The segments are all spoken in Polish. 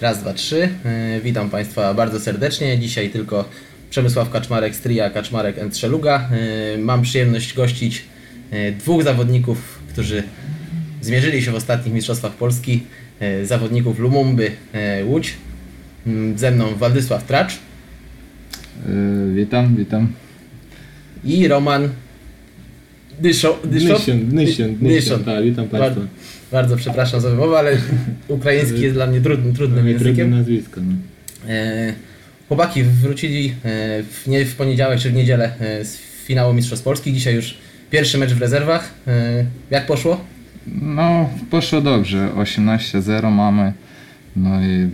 Raz, dwa, trzy. E, Witam Państwa bardzo serdecznie. Dzisiaj tylko Przemysław Kaczmarek z Tria, Kaczmarek and Strzeluga. E, Mam przyjemność gościć e, dwóch zawodników, którzy zmierzyli się w ostatnich Mistrzostwach Polski. Zawodników Lumumby Łódź. Mm, Ze mną Władysław Tracz Witam, witam. i Roman Dyszo, Dyszo? Nysian, Nysian, Nysian. Nysian, tak, witam Państwa. Bardzo przepraszam za wymowę, ale ukraiński jest dla mnie trudnym, trudnym Mamy trudne językiem. nazwisko. No. E, Chłopaki wrócili e, w, nie, w poniedziałek czy w niedzielę e, z finału Mistrzostw Polski. Dzisiaj już pierwszy mecz w rezerwach. Jak poszło? No, poszło dobrze. 18-0 mamy. No i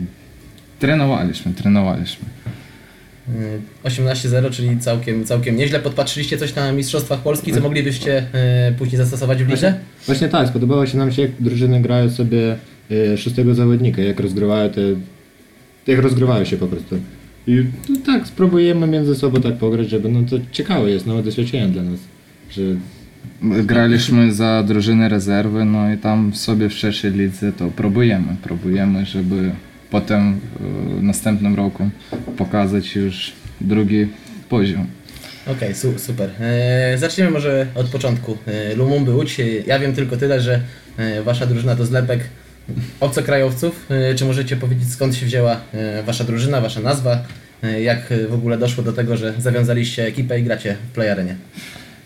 trenowaliśmy, trenowaliśmy. E, 18-0, czyli całkiem, całkiem nieźle. Podpatrzyliście coś na Mistrzostwach Polski, co moglibyście e, później zastosować w lidze? Właśnie tak, spodobało się nam się, jak drużyny grają sobie e, szóstego zawodnika, jak rozgrywają te... jak rozgrywają się po prostu. I no, tak, spróbujemy między sobą tak pograć, żeby no to ciekawe jest, nowe doświadczenie dla nas. Że Graliśmy za drużyny rezerwy, no i tam sobie w szerszej lidze to próbujemy. Próbujemy, żeby potem e, w następnym roku pokazać już drugi poziom. Okej, su, super. E, zaczniemy może od początku. E, Lumumby Łódź. E, Ja wiem tylko tyle, że e, wasza drużyna to zlepek obcokrajowców. E, czy możecie powiedzieć skąd się wzięła e, wasza drużyna, wasza nazwa? E, jak w ogóle doszło do tego, że zawiązaliście ekipę i gracie w Playarenie?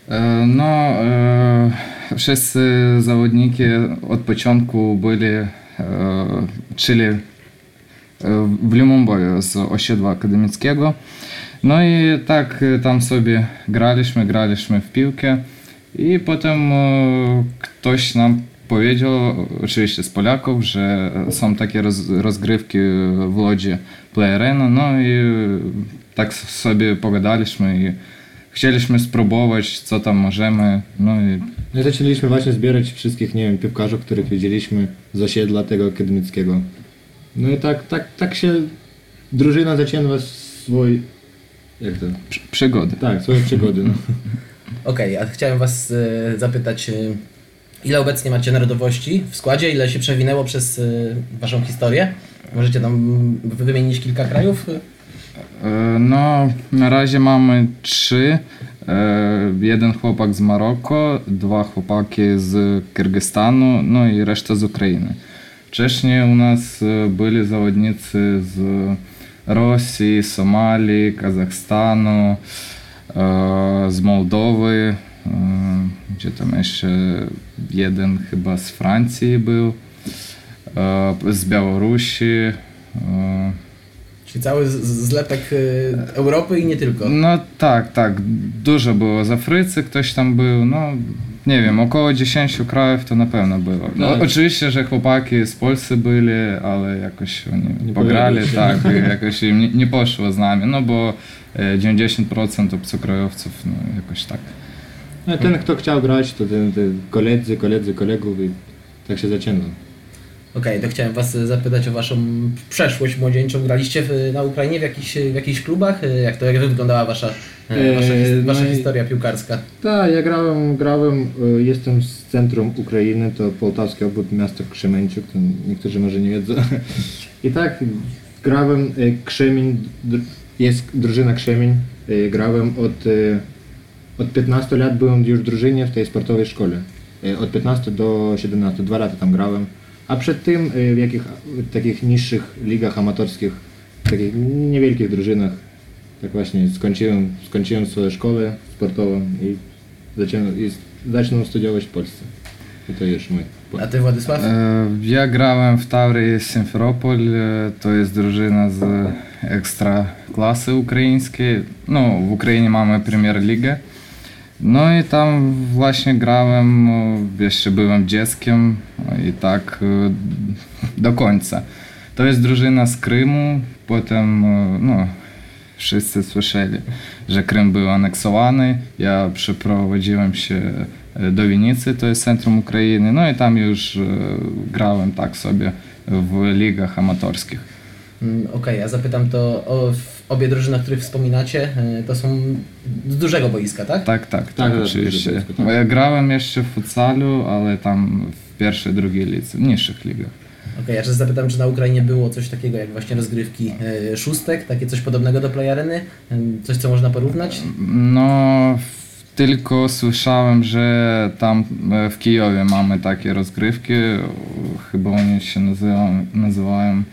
E, No, e, wszyscy zawodniki od początku byli, e, czyli w Lumumboju z osiedla akademickiego. No i tak e, tam sobie graliśmy, graliśmy w piłkę i potem e, ktoś nam powiedział, oczywiście z Polaków, że są takie roz, rozgrywki w Łodzi Play Arena, no i tak sobie pogadaliśmy i chcieliśmy spróbować, co tam możemy, no i no i zaczęliśmy właśnie zbierać wszystkich, nie wiem, piłkarzów, których widzieliśmy z osiedla tego akademickiego. No i tak, tak, tak się drużyna zaczęła swój... jak to? przy- przygody. Tak, swoje przygody. No. Okej, a chciałem was e, zapytać, e, ile obecnie macie narodowości w składzie, ile się przewinęło przez e, waszą historię? Możecie nam wymienić kilka krajów? No, na razie mamy trzy. Jeden chłopak z Maroko, dwa chłopaki z Kyrgyzstanu, no i reszta z Ukrainy. Wcześniej u nas e, byli zawodnicy z Rosji, Somalii, Kazachstanu, e, z Mołdowy, e, gdzie tam jeszcze jeden chyba z Francji był, e, z Białorusi. e, Czyli cały z- z- zlepek e, Europy i nie tylko. no tak, tak. Dużo było z Afrycy, ktoś tam był, no nie wiem, około 10 krajów to na pewno było. No, Tak. oczywiście, że chłopaki z Polski byli, ale jakoś oni Nie pograli, tak, jakoś im nie, nie poszło z nami, no bo e, 90% obcokrajowców, no jakoś tak. No, ten, kto chciał grać, to ten, ten koledzy, koledzy, kolegów i tak się zaczęło. Okej, to chciałem was e, zapytać o waszą przeszłość młodzieńczą. Graliście w, na Ukrainie w jakichś, w jakichś klubach? E, Jak to jak wyglądała wasza, e, wasza, Eee, wasza no historia piłkarska? Tak, ja grałem, grałem, e, jestem z centrum Ukrainy, to Poltawski obwód miasto Krzemeńczuk, to niektórzy może nie wiedzą. I tak, grałem e, Krzemień, jest drużyna Krzemień, e, grałem od, e, od 15 lat byłem już w drużynie w tej sportowej szkole. E, Od 15 do 17, dwa lata tam grałem. A przed tym e, w jakich w takich niższych ligach amatorskich, takich niewielkich drużynach, tak właśnie skończyłem, skończyłem swoją szkołę sportową i zacząłem, i zacząłem studiować w Polsce. I to już mój. A ty Władysław? E, Ja grałem w Taurii Simferopol, e, to jest drużyna z ekstra klasy ukraińskiej. No, w Ukrainie mamy Premier Ligę. No i tam właśnie grałem, e, jeszcze byłem dzieckiem e, i tak e, do końca. To jest drużyna z Krymu, potem e, no, wszyscy słyszeli, że Krym był aneksowany. Ja przeprowadziłem się e, do Winicy, to jest centrum Ukrainy, no i tam już grałem tak sobie w ligach amatorskich. Mm, Okej, a zapytam to o obie drużyny, o których wspominacie, e, to są z dużego boiska, tak? Tak, tak, tak, Tak, oczywiście. tak, tak. Ja grałem jeszcze w futsalu, ale tam w pierwszej, drugiej lidze, w niższych ligach. Okej, ja jeszcze zapytam, czy na Ukrainie było coś takiego jak właśnie rozgrywki e, szóstek, takie coś podobnego do Play Areny? Em, Coś, co można porównać? No, w- tylko słyszałem, że tam e, w Kijowie mamy takie rozgrywki. Chyba oni się nazywają, nazywają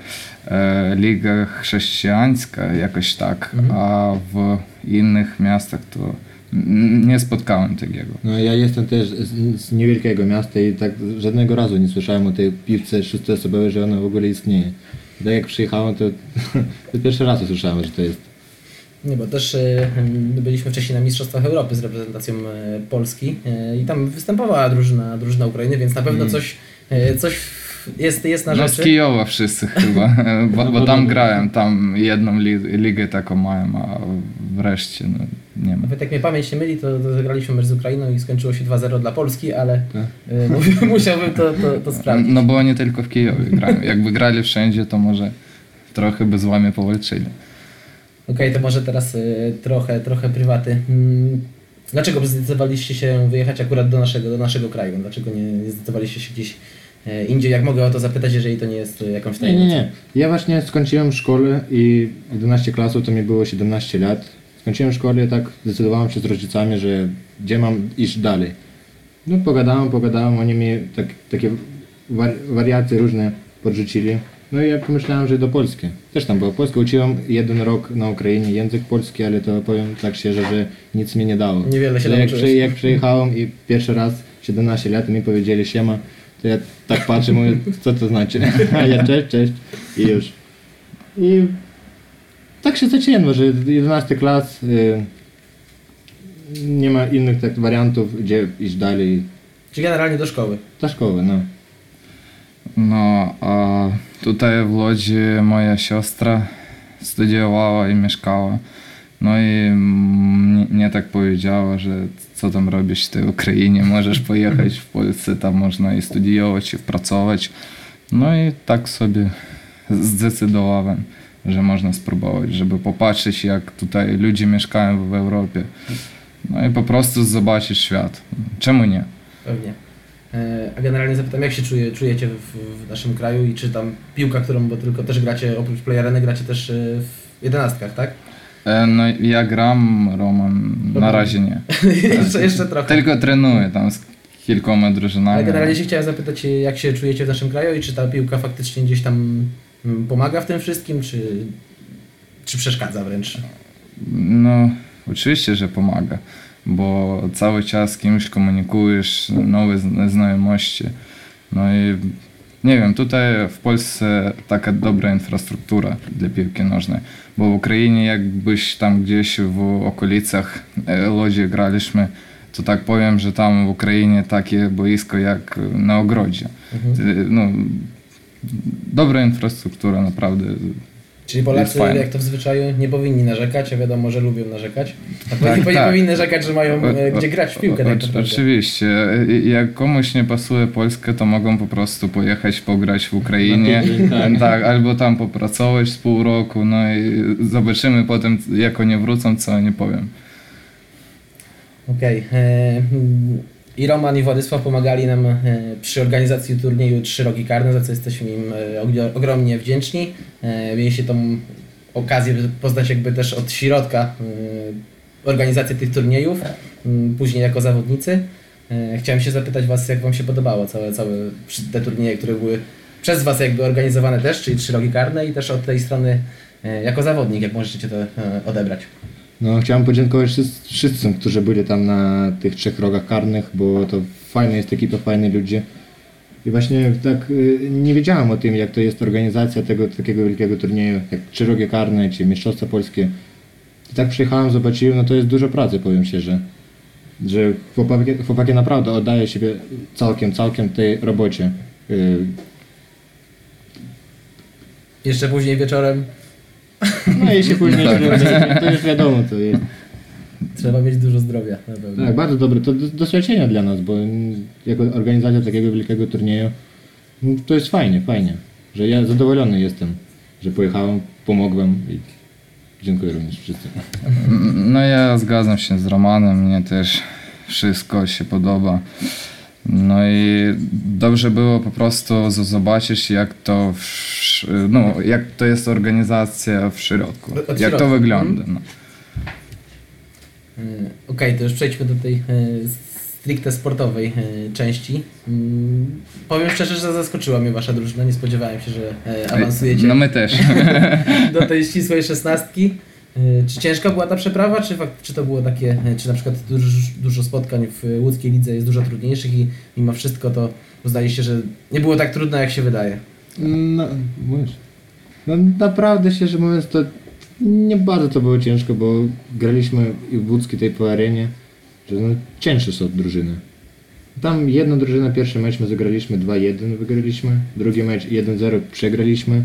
e, Liga Chrześcijańska, jakoś tak. A w innych miastach to nie spotkałem takiego. No ja jestem też z, z niewielkiego miasta i tak żadnego razu nie słyszałem o tej piłce szóstoosobowej, że ona w ogóle istnieje. Tak jak przyjechałem, to, to pierwszy raz usłyszałem, że to jest. Nie, bo też e, my byliśmy wcześniej na Mistrzostwach Europy z reprezentacją e, Polski e, i tam występowała drużyna, drużyna Ukrainy, więc na pewno coś, e, coś jest, jest na No z rzeczy. Kijowa wszyscy chyba, bo, bo tam grałem, tam jedną li, ligę taką mają, a wreszcie no, nie ma. Nawet jak mnie pamięć nie myli, to, to zagraliśmy mecz z Ukrainą i skończyło się 2-0 dla Polski, ale Tak. musiałbym to, to, to sprawdzić. No bo oni tylko w Kijowie grają. Jakby grali wszędzie, to może trochę by z wami powalczyli. Okej, to może teraz y, trochę, trochę prywaty. Mm, Dlaczego zdecydowaliście się wyjechać akurat do naszego, do naszego kraju? Dlaczego nie, nie zdecydowaliście się gdzieś e, indziej? Jak mogę o to zapytać, jeżeli to nie jest y, jakąś Nie, nie, tajemnicą? nie. Ja właśnie skończyłem szkołę i 11 klasów to mi było 17 lat. Skończyłem szkołę i tak zdecydowałem się z rodzicami, że gdzie mam iść dalej. No pogadałem, pogadałem, oni mi tak, takie war, wariacje różne podrzucili. No i ja pomyślałem, że do Polski. Też tam było Polska. Uczyłem jeden rok na Ukrainie język polski, ale to powiem tak szczerze, że nic mi nie dało. Niewiele się Ale jak, przy, jak przyjechałem i pierwszy raz 17 lat mi powiedzieli siema, to ja tak patrzę, mówię, co to znaczy? A ja cześć, cześć i już. I tak się zaczęło, że 11 klas y, nie ma innych tak wariantów, gdzie iść dalej. Czy generalnie do szkoły? Ta szkoła, no. No, a tutaj w Łodzi moja siostra studiowała i mieszkała. No i mnie, tak powiedziała, że co tam robisz w tej Ukrainie, możesz pojechać w Polsce, tam można i studiować, i pracować. No i tak sobie zdecydowałem, że można spróbować, żeby popatrzeć jak tutaj ludzie mieszkają w Europie. No i po prostu zobaczyć świat. Czemu nie? Pewnie. E, A generalnie zapytam, jak się czuje, czujecie w, w naszym kraju i czy tam piłka, którą, bo tylko też gracie, oprócz Play Areny, gracie też e, w jedenastkach, tak? E, No ja gram, Roman, na razie nie. jeszcze, jeszcze trochę. Tylko trenuję tam z kilkoma Ale drużynami. generalnie się chciałem zapytać, jak się czujecie w naszym kraju i czy ta piłka faktycznie gdzieś tam mm, pomaga w tym wszystkim, czy, czy przeszkadza wręcz? No, oczywiście, że pomaga, bo cały czas z kimś komunikujesz, nowe zna- znajomości. No i nie wiem, tutaj w Polsce taka dobra infrastruktura dla piłki nożnej, bo w Ukrainie jakbyś tam gdzieś w okolicach e, Łodzi graliśmy, to tak powiem, że tam w Ukrainie takie boisko jak na ogrodzie. Mhm. E, No, dobra infrastruktura naprawdę. Czyli Polacy, jak to w zwyczaju, nie powinni narzekać, a wiadomo, że lubią narzekać. A Tak, nie, nie tak. powinny narzekać, że mają e, gdzie grać w piłkę. O, o, oczywiście. Jak komuś nie pasuje Polska, to mogą po prostu pojechać pograć w Ukrainie. Tak. tak, albo tam popracować z pół roku, no i zobaczymy potem, jak oni wrócą, co oni powiem. Okej. e, mm, I Roman i Władysław pomagali nam e, przy organizacji turnieju Trzy Rogi Karne, za co jesteśmy im e, ogro- ogromnie wdzięczni. E, Mieliście tą okazję poznać jakby też od środka organizację tych turniejów, m, później jako zawodnicy. Chciałem się zapytać Was, jak Wam się podobało całe, całe te turnieje, które były przez Was jakby organizowane też, czyli Trzy Rogi Karne i też od tej strony jako zawodnik, jak możecie to odebrać. No, chciałem podziękować wszys- wszystkim, którzy byli tam na tych trzech rogach karnych, bo to fajna jest ekipa, fajni ludzie. I właśnie tak y, nie wiedziałem o tym, jak to jest organizacja tego takiego wielkiego turnieju, jak trzy rogi karne, czy Mistrzostwa Polskie. I tak przyjechałem, zobaczyłem, no to jest dużo pracy, powiem szczerze. Że chłopaki, chłopaki naprawdę oddają siebie całkiem, całkiem tej robocie. Y, Jeszcze później wieczorem No i się później, to już wiadomo, to jest. Trzeba mieć dużo zdrowia na pewno. Tak, bardzo dobre. To do- doświadczenie dla nas, bo jako organizacja takiego wielkiego turnieju mm, to jest fajnie, fajnie. Że ja zadowolony jestem, że pojechałem, pomogłem i dziękuję również wszyscy. No ja zgadzam się z Romanem, mnie też wszystko się podoba. No i dobrze było po prostu zobaczyć, jak to, w, no, jak to jest organizacja w środku, Od- od jak środka, to wygląda. mhm. No. E, Okej, to już przejdźmy do tej e, stricte sportowej e, części. Mm, Powiem szczerze, że zaskoczyła mnie wasza drużyna. Nie spodziewałem się, że e, awansujecie No my też. do tej ścisłej szesnastki. E, Czy ciężka była ta przeprawa, czy, czy to było takie, e, czy na przykład dużo, dużo spotkań w łódzkiej lidze jest dużo trudniejszych i mimo wszystko to uznaliście, że nie było tak trudno, jak się wydaje. No, mówisz. No naprawdę szczerze mówiąc to nie bardzo to było ciężko, bo graliśmy i w łódzkiej tej po arenie, że no, cięższe są drużyny. Tam jedna drużyna, pierwszy mecz my zagraliśmy 2-1, wygraliśmy, drugi mecz 1-0 przegraliśmy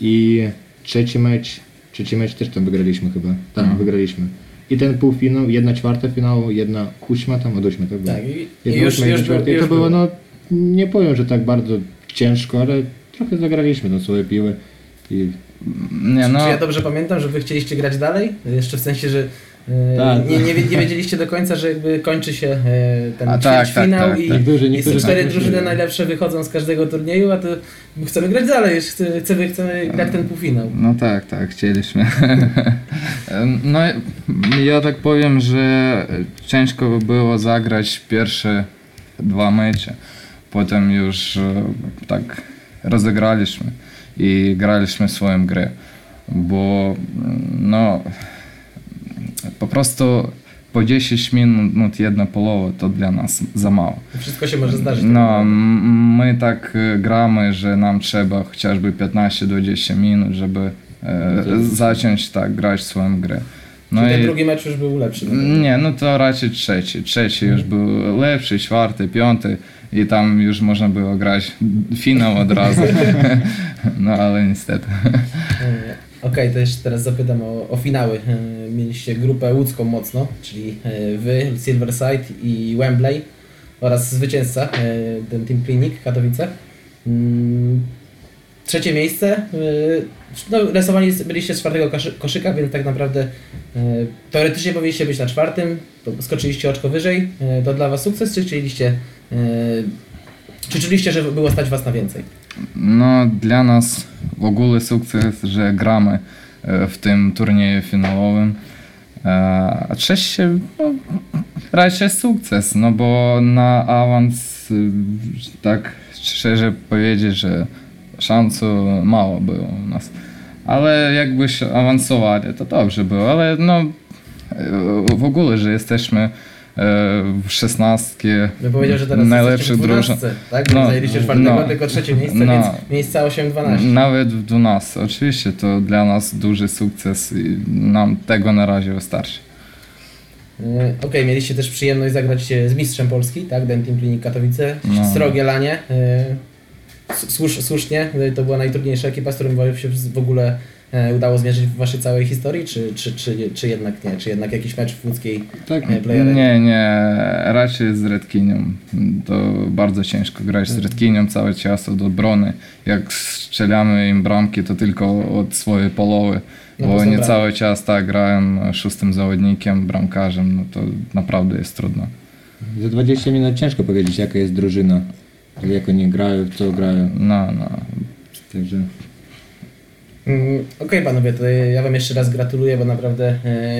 i trzeci mecz, trzeci mecz też tam wygraliśmy chyba, tam No. wygraliśmy. I ten półfinał, jedna czwarta finału, jedna ósma tam, od ósmej tak było. Tak, i, i Jedna już, ósma, już, jedna już, czwarta. I to było, no nie powiem, że tak bardzo ciężko, ale trochę zagraliśmy na swoje piły i Nie, no, Czy ja dobrze pamiętam, że wy chcieliście grać dalej? Jeszcze w sensie, że Tak. nie, nie, nie wiedzieliście do końca, że jakby kończy się e, ten A ćwierć tak, tak, finał tak, i, tak. I cztery tak drużyny najlepsze wychodzą z każdego turnieju, a to chcemy grać dalej, chcemy, chcemy, grać ten półfinał. no tak, tak, chcieliśmy. No ja tak powiem, że ciężko było zagrać pierwsze dwa mecze. Potem już e, tak rozegraliśmy i graliśmy swoją grę. Bo no po prostu po 10 minut jedna połowa to dla nas za mało. Wszystko się może zdarzyć. tak No, my tak e, gramy, że nam trzeba chociażby 15-20 minut, żeby e, zacząć tak grać swoją grę. No Czyli ten i drugi mecz już był lepszy. nie, no to raczej trzeci. Trzeci już był lepszy, czwarty, piąty i tam już można było grać finał od razu. No ale niestety. Okej, to jeszcze teraz zapytam o, o finały. E, Mieliście grupę łódzką mocno, czyli e, wy, Silverside i Wembley oraz zwycięzca, e, ten Team Clinic Katowice. Mm, Trzecie miejsce. No, rysowani byliście z czwartego koszy- koszyka, więc tak naprawdę teoretycznie powinniście być na czwartym. Skoczyliście oczko wyżej. To dla was sukces, czy chcieliście, czy czuliście, że było stać was na więcej? No dla nas w ogóle sukces, że gramy e, w tym turnieju finałowym. E, A trzecie, no, raczej sukces, no bo na awans, y, tak szczerze powiedzieć, że szansu mało było u nas. Ale jakbyś awansowali, to dobrze było, ale no e, w ogóle, że jesteśmy e, w szesnastkie Bym powiedział, że teraz drużyn. 12, tak? No, No, Zajęliście czwartego, no. tylko trzecie miejsce, No. więc miejsca 8-12. Nawet w 12. Oczywiście to dla nas duży sukces i nam tego na razie wystarczy. E, Okej, mieliście też przyjemność zagrać e, z mistrzem Polski, tak? Dentim Klinik Katowice, No. Srogie Lanie. e, Słusz, słusznie, e, to była najtrudniejsza ekipa, z którą się w ogóle e, udało zmierzyć w waszej całej historii, czy, czy, czy, czy jednak nie? Czy jednak jakiś mecz w łódzkiej tak. e, playerze? Nie, nie, raczej z Redkinią. To bardzo ciężko grać z Redkinią cały czas do obrony. Jak strzelamy im bramki, to tylko od swojej połowy. No Bo nie cały czas tak grałem szóstym zawodnikiem, bramkarzem, no to naprawdę jest trudno. Za 20 minut ciężko powiedzieć jaka jest drużyna, jak oni grają, co grają. No, no. Także Mm, Okej panowie, to ja wam jeszcze raz gratuluję, bo naprawdę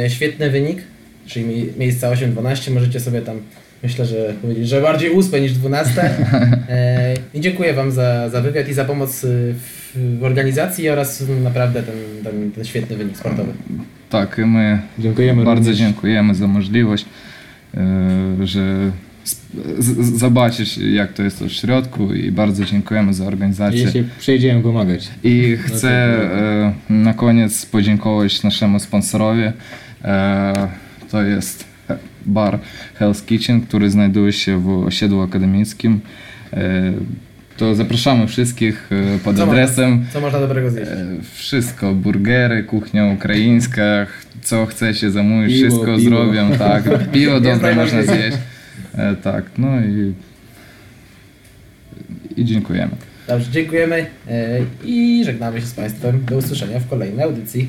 e, świetny wynik, czyli mi- miejsca 8-12, możecie sobie tam myślę, że powiedzieć, że bardziej 8 niż 12. E, I dziękuję wam za, za wywiad i za pomoc e, w, w organizacji oraz naprawdę ten, ten, ten świetny wynik sportowy. Tak, i my dziękujemy Bardzo również. dziękujemy za możliwość, e, że z- zobaczyć jak to jest w środku i bardzo dziękujemy za organizację. Jeśli przyjdziemy pomagać. I chcę e, na koniec podziękować naszemu sponsorowi. E, to jest bar Hell's Kitchen, który znajduje się w osiedlu akademickim. E, to zapraszamy wszystkich e, pod Co adresem. Co można dobrego zjeść? E, Wszystko, burgery, kuchnia ukraińska, co chcecie zamówić, Piwo, wszystko piwo. zrobią, tak. Piwo dobre można zjeść. E, tak, no i, i dziękujemy. Dobrze, dziękujemy e, i żegnamy się z Państwem. Do usłyszenia w kolejnej audycji.